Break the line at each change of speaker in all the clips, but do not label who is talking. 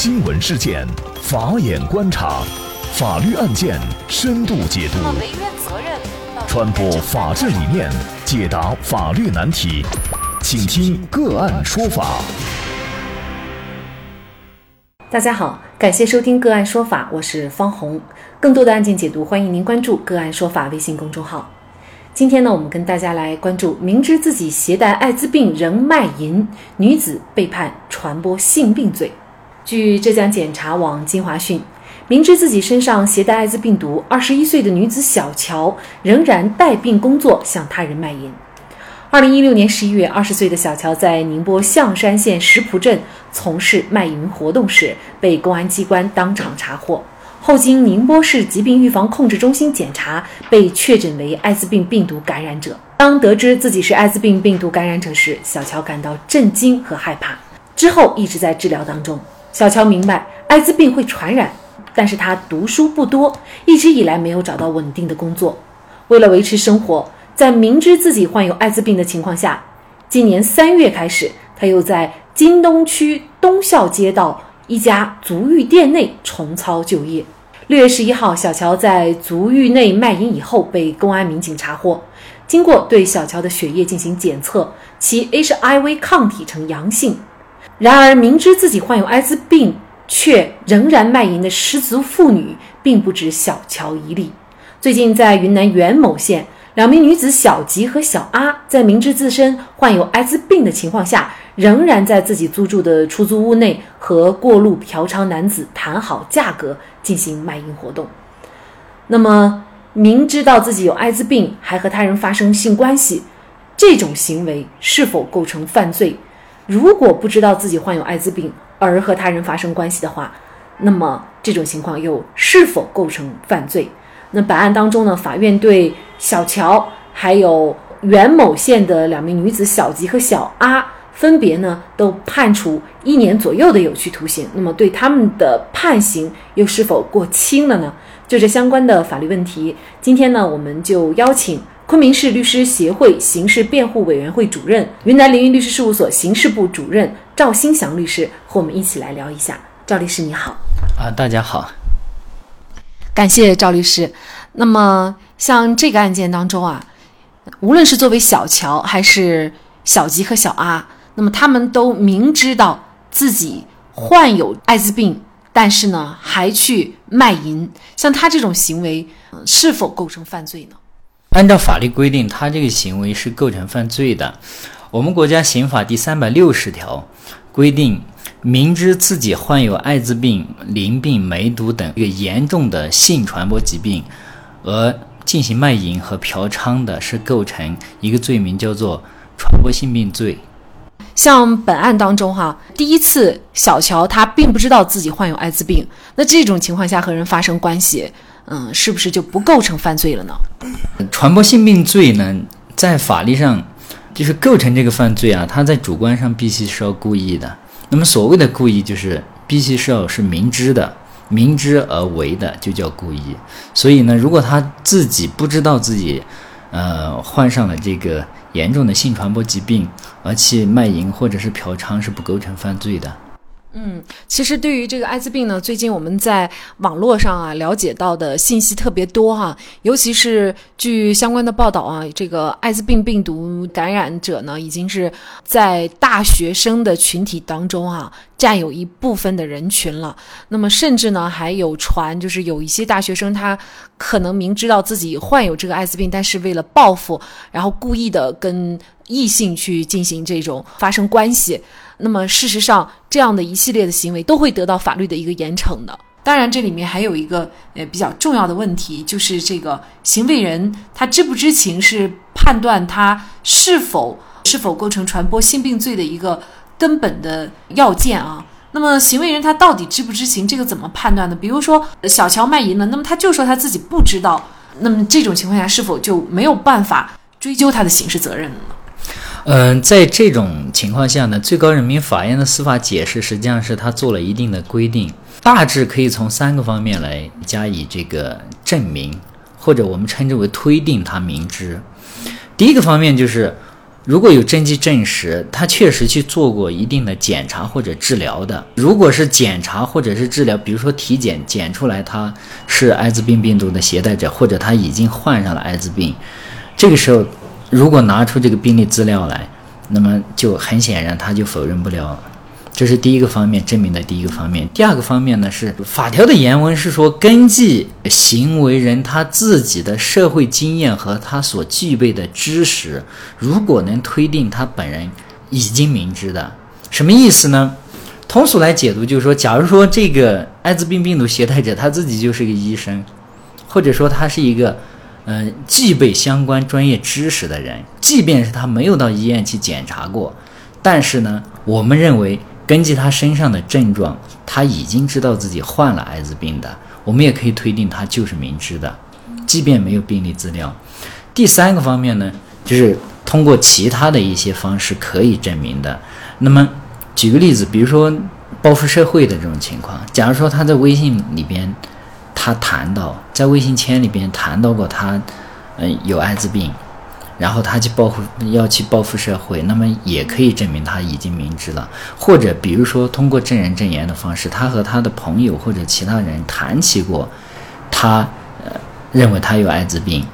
新闻事件，法眼观察，法律案件深度解读，传播法治理念，解答法律难题，请听个案说法。
大家好，感谢收听个案说法，我是方红。更多的案件解读，欢迎您关注个案说法微信公众号。今天呢，我们跟大家来关注：明知自己携带艾滋病仍卖淫，女子被判传播性病罪。据浙江检察网金华讯，明知自己身上携带艾滋病毒，二十一岁的女子小乔仍然带病工作，向他人卖淫。二零一六年十一月，二十岁的小乔在宁波象山县石浦镇从事卖淫活动时，被公安机关当场查获。后经宁波市疾病预防控制中心检查，被确诊为艾滋病病毒感染者。当得知自己是艾滋病病毒感染者时，小乔感到震惊和害怕。之后一直在治疗当中。小乔明白艾滋病会传染，但是他读书不多，一直以来没有找到稳定的工作。为了维持生活，在明知自己患有艾滋病的情况下，今年三月开始，他又在京东区东校街道。一家足浴店内重操旧业。六月十一号，小乔在足浴内卖淫以后被公安民警查获。经过对小乔的血液进行检测，其 HIV 抗体呈阳性。然而，明知自己患有艾滋病却仍然卖淫的失足妇女并不止小乔一例。最近，在云南元谋县，两名女子小吉和小阿在明知自身患有艾滋病的情况下。仍然在自己租住的出租屋内和过路嫖娼男子谈好价格进行卖淫活动。那么，明知道自己有艾滋病还和他人发生性关系，这种行为是否构成犯罪？如果不知道自己患有艾滋病而和他人发生关系的话，那么这种情况又是否构成犯罪？那本案当中呢，法院对小乔还有袁某县的两名女子小吉和小阿。分别呢都判处一年左右的有期徒刑，那么对他们的判刑又是否过轻了呢？就这相关的法律问题，今天呢我们就邀请昆明市律师协会刑事辩护委员会主任、云南凌云律师事务所刑事部主任赵新祥律师和我们一起来聊一下。赵律师你好，
啊大家好，
感谢赵律师。那么像这个案件当中啊，无论是作为小乔还是小吉和小阿。那么他们都明知道自己患有艾滋病，但是呢还去卖淫，像他这种行为，是否构成犯罪呢？
按照法律规定，他这个行为是构成犯罪的。我们国家刑法第三百六十条规定，明知自己患有艾滋病、淋病、梅毒等一个严重的性传播疾病，而进行卖淫和嫖娼的，是构成一个罪名，叫做传播性病罪。
像本案当中哈，第一次小乔他并不知道自己患有艾滋病，那这种情况下和人发生关系，嗯，是不是就不构成犯罪了呢？
传播性病罪呢，在法律上就是构成这个犯罪啊，他在主观上必须是要故意的。那么所谓的故意，就是必须是要是明知的，明知而为的，就叫故意。所以呢，如果他自己不知道自己，呃，患上了这个。严重的性传播疾病，而去卖淫或者是嫖娼是不构成犯罪的。
嗯，其实对于这个艾滋病呢，最近我们在网络上啊了解到的信息特别多哈，尤其是据相关的报道啊，这个艾滋病病毒感染者呢，已经是在大学生的群体当中啊，占有一部分的人群了。那么甚至呢，还有传就是有一些大学生他可能明知道自己患有这个艾滋病，但是为了报复，然后故意的跟异性去进行这种发生关系。那么，事实上，这样的一系列的行为都会得到法律的一个严惩的。当然，这里面还有一个呃比较重要的问题，就是这个行为人他知不知情是判断他是否是否构成传播性病罪的一个根本的要件啊。那么，行为人他到底知不知情，这个怎么判断呢？比如说，小乔卖淫了，那么他就说他自己不知道，那么这种情况下是否就没有办法追究他的刑事责任了呢？
嗯，在这种情况下呢，最高人民法院的司法解释实际上是他做了一定的规定，大致可以从三个方面来加以这个证明，或者我们称之为推定他明知。第一个方面就是，如果有证据证实他确实去做过一定的检查或者治疗的，如果是检查或者是治疗，比如说体检检出来他是艾滋病病毒的携带者，或者他已经患上了艾滋病，这个时候如果拿出这个病例资料来，那么就很显然他就否认不了。这是第一个方面证明的第一个方面。第二个方面呢，是法条的原文是说，根据行为人他自己的社会经验和他所具备的知识，如果能推定他本人已经明知的，什么意思呢？通俗来解读就是说，假如说这个艾滋病病毒携带者他自己就是个医生，或者说他是一个嗯具备相关专业知识的人，即便是他没有到医院去检查过，但是呢，我们认为。根据他身上的症状，他已经知道自己患了艾滋病的，我们也可以推定他就是明知的，即便没有病例资料。第三个方面呢，就是通过其他的一些方式可以证明的。那么举个例子，比如说报复社会的这种情况，假如说他在微信里边，他谈到在微信圈里边谈到过他，嗯，有艾滋病。然后他去报复，要去报复社会，那么也可以证明他已经明知了。或者比如说通过证人证言的方式，他和他的朋友或者其他人谈起过，他呃认为他有艾滋病。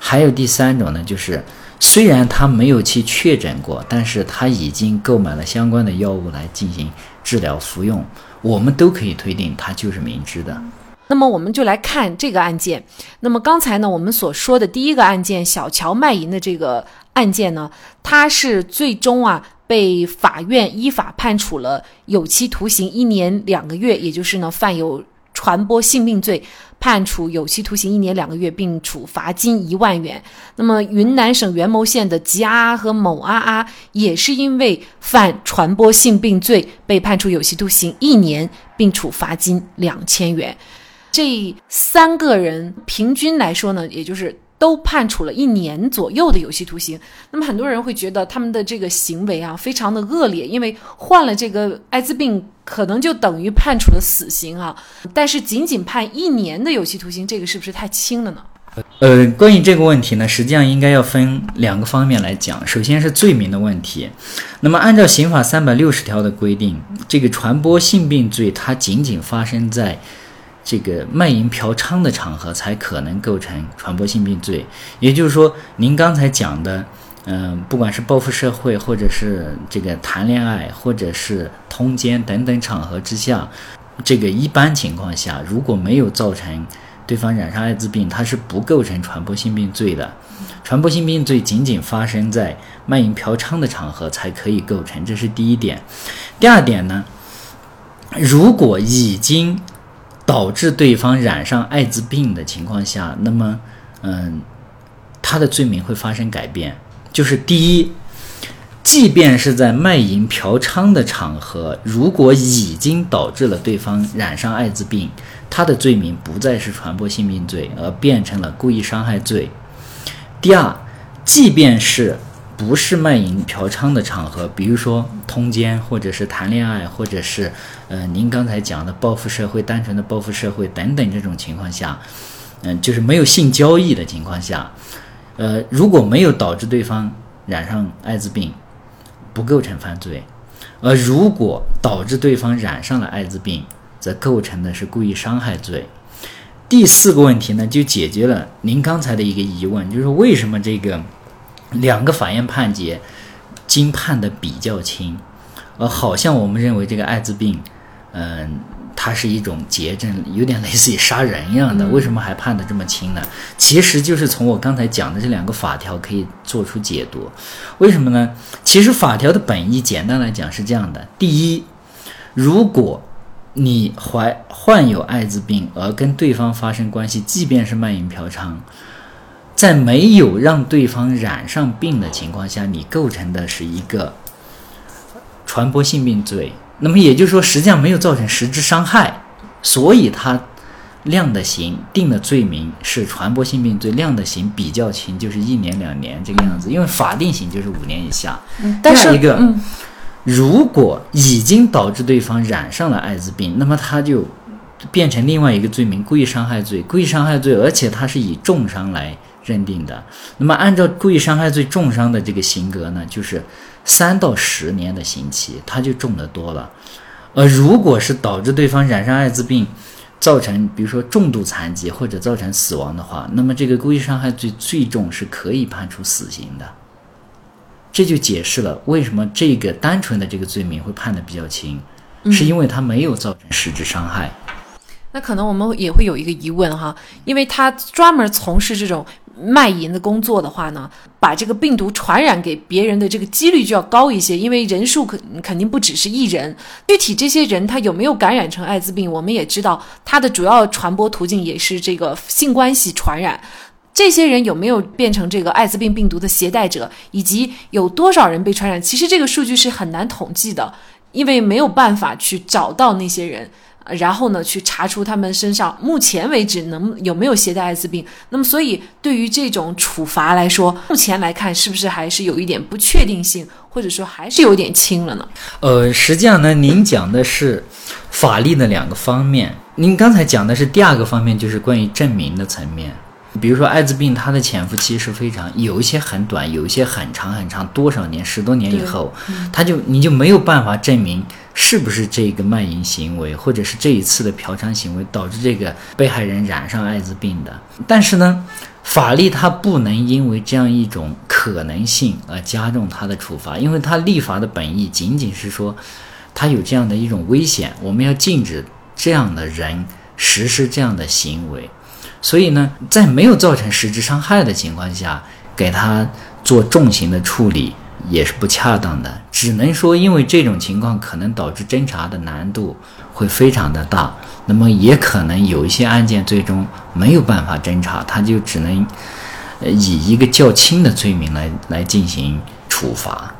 还有第三种呢，就是虽然他没有去确诊过，但是他已经购买了相关的药物来进行治疗服用，我们都可以推定他就是明知的。
那么我们就来看这个案件。那么刚才呢，我们所说的第一个案件小乔卖淫的这个案件呢，它是最终啊被法院依法判处了有期徒刑一年两个月，也就是呢犯有传播性病罪，判处有期徒刑一年两个月，并处罚金一万元。那么云南省元谋县的吉阿阿和某阿阿也是因为犯传播性病罪被判处有期徒刑一年，并处罚金两千元。这三个人平均来说呢，也就是都判处了一年左右的有期徒刑。那么很多人会觉得他们的这个行为啊非常的恶劣，因为患了这个艾滋病可能就等于判处了死刑啊。但是仅仅判一年的有期徒刑，这个是不是太轻了呢？
呃，关于这个问题呢，实际上应该要分两个方面来讲。首先是罪名的问题。那么按照刑法三百六十条的规定，这个传播性病罪它仅仅发生在。这个卖淫嫖娼的场合才可能构成传播性病罪，也就是说，您刚才讲的，嗯，不管是报复社会，或者是这个谈恋爱，或者是通奸等等场合之下，这个一般情况下，如果没有造成对方染上艾滋病，它是不构成传播性病罪的。传播性病罪仅仅发生在卖淫嫖娼的场合才可以构成，这是第一点。第二点呢，如果已经导致对方染上艾滋病的情况下，那么，嗯，他的罪名会发生改变。就是第一，即便是在卖淫嫖娼的场合，如果已经导致了对方染上艾滋病，他的罪名不再是传播性病罪，而变成了故意伤害罪。第二，即便是。不是卖淫嫖娼的场合，比如说通奸，或者是谈恋爱，或者是，呃，您刚才讲的报复社会，单纯的报复社会等等这种情况下，嗯，就是没有性交易的情况下，呃，如果没有导致对方染上艾滋病，不构成犯罪；而如果导致对方染上了艾滋病，则构成的是故意伤害罪。第四个问题呢，就解决了您刚才的一个疑问，就是为什么这个。两个法院判决，经判的比较轻，呃，好像我们认为这个艾滋病，嗯，它是一种结症，有点类似于杀人一样的，为什么还判的这么轻呢？其实就是从我刚才讲的这两个法条可以做出解读。为什么呢？其实法条的本意简单来讲是这样的：第一，如果你怀患有艾滋病而跟对方发生关系，即便是卖淫嫖娼。在没有让对方染上病的情况下，你构成的是一个传播性病罪。那么也就是说，实际上没有造成实质伤害，所以他量的刑定的罪名是传播性病罪，量的刑比较轻，就是一年两年这个样子。因为法定刑就是五年以下。
但是
一个，如果已经导致对方染上了艾滋病，那么他就变成另外一个罪名——故意伤害罪。故意伤害罪，而且他是以重伤来。认定的。那么按照故意伤害罪重伤的这个刑格呢，就是三到十年的刑期，它就重得多了。呃，如果是导致对方染上艾滋病，造成比如说重度残疾或者造成死亡的话，那么这个故意伤害罪最重是可以判处死刑的。这就解释了为什么这个单纯的这个罪名会判的比较轻，是因为他没有造成实质伤害。
那可能我们也会有一个疑问哈，因为他专门从事这种卖淫的工作的话呢，把这个病毒传染给别人的这个几率就要高一些，因为人数肯肯定不只是一人。具体这些人他有没有感染成艾滋病，我们也知道他的主要传播途径也是这个性关系传染。这些人有没有变成这个艾滋病病毒的携带者，以及有多少人被传染？其实这个数据是很难统计的，因为没有办法去找到那些人，然后呢去查出他们身上目前为止能有没有携带艾滋病。那么，所以对于这种处罚来说，目前来看是不是还是有一点不确定性，或者说还是有点轻了呢？
呃，实际上呢，您讲的是法律的两个方面，您刚才讲的是第二个方面，就是关于证明的层面。比如说艾滋病，它的潜伏期是非常有一些很短，有一些很长很长，多少年、十多年以后，它就你就没有办法证明是不是这个卖淫行为，或者是这一次的嫖娼行为导致这个被害人染上艾滋病的。但是呢，法律它不能因为这样一种可能性而加重它的处罚，因为它立法的本意仅仅是说，它有这样的一种危险，我们要禁止这样的人实施这样的行为。所以呢，在没有造成实质伤害的情况下，给他做重刑的处理也是不恰当的。只能说，因为这种情况可能导致侦查的难度会非常的大，那么也可能有一些案件最终没有办法侦查，他就只能以一个较轻的罪名来来进行处罚。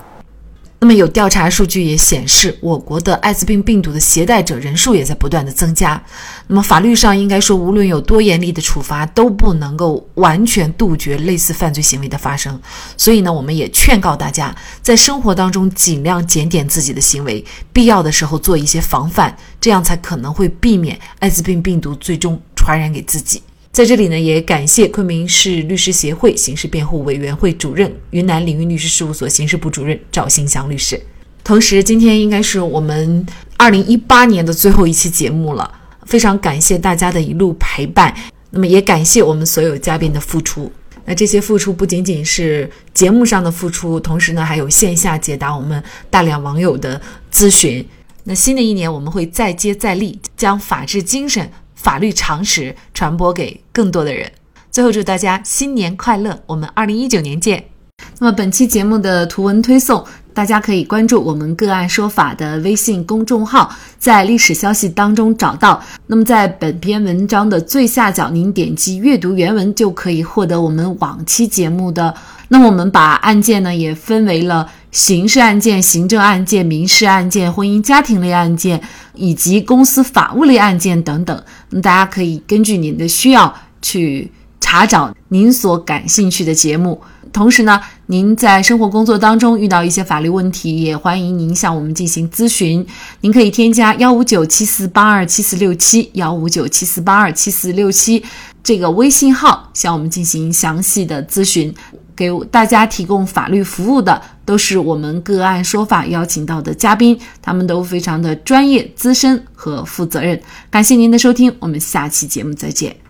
那么有调查数据也显示，我国的艾滋病病毒的携带者人数也在不断的增加。那么法律上应该说，无论有多严厉的处罚，都不能够完全杜绝类似犯罪行为的发生。所以呢，我们也劝告大家，在生活当中尽量检点自己的行为，必要的时候做一些防范，这样才可能会避免艾滋病病毒最终传染给自己。在这里呢，也感谢昆明市律师协会刑事辩护委员会主任、云南凌云律师事务所刑事部主任赵新祥律师。同时，今天应该是我们二零一八年的最后一期节目了，非常感谢大家的一路陪伴。那么，也感谢我们所有嘉宾的付出。那这些付出不仅仅是节目上的付出，同时呢，还有线下解答我们大量网友的咨询。那新的一年，我们会再接再厉，将法治精神。法律常识传播给更多的人。最后，祝大家新年快乐！我们二零一九年见。那么，本期节目的图文推送，大家可以关注我们“个案说法”的微信公众号，在历史消息当中找到。那么，在本篇文章的最下角，您点击阅读原文，就可以获得我们往期节目的。那么，我们把案件呢，也分为了。刑事案件、行政案件、民事案件、婚姻家庭类案件，以及公司法务类案件等等，那大家可以根据您的需要去查找您所感兴趣的节目。同时呢，您在生活工作当中遇到一些法律问题，也欢迎您向我们进行咨询。您可以添加幺五九七四八二七四六七幺五九七四八二七四六七这个微信号，向我们进行详细的咨询。给大家提供法律服务的都是我们个案说法邀请到的嘉宾，他们都非常的专业、资深和负责任。感谢您的收听，我们下期节目再见。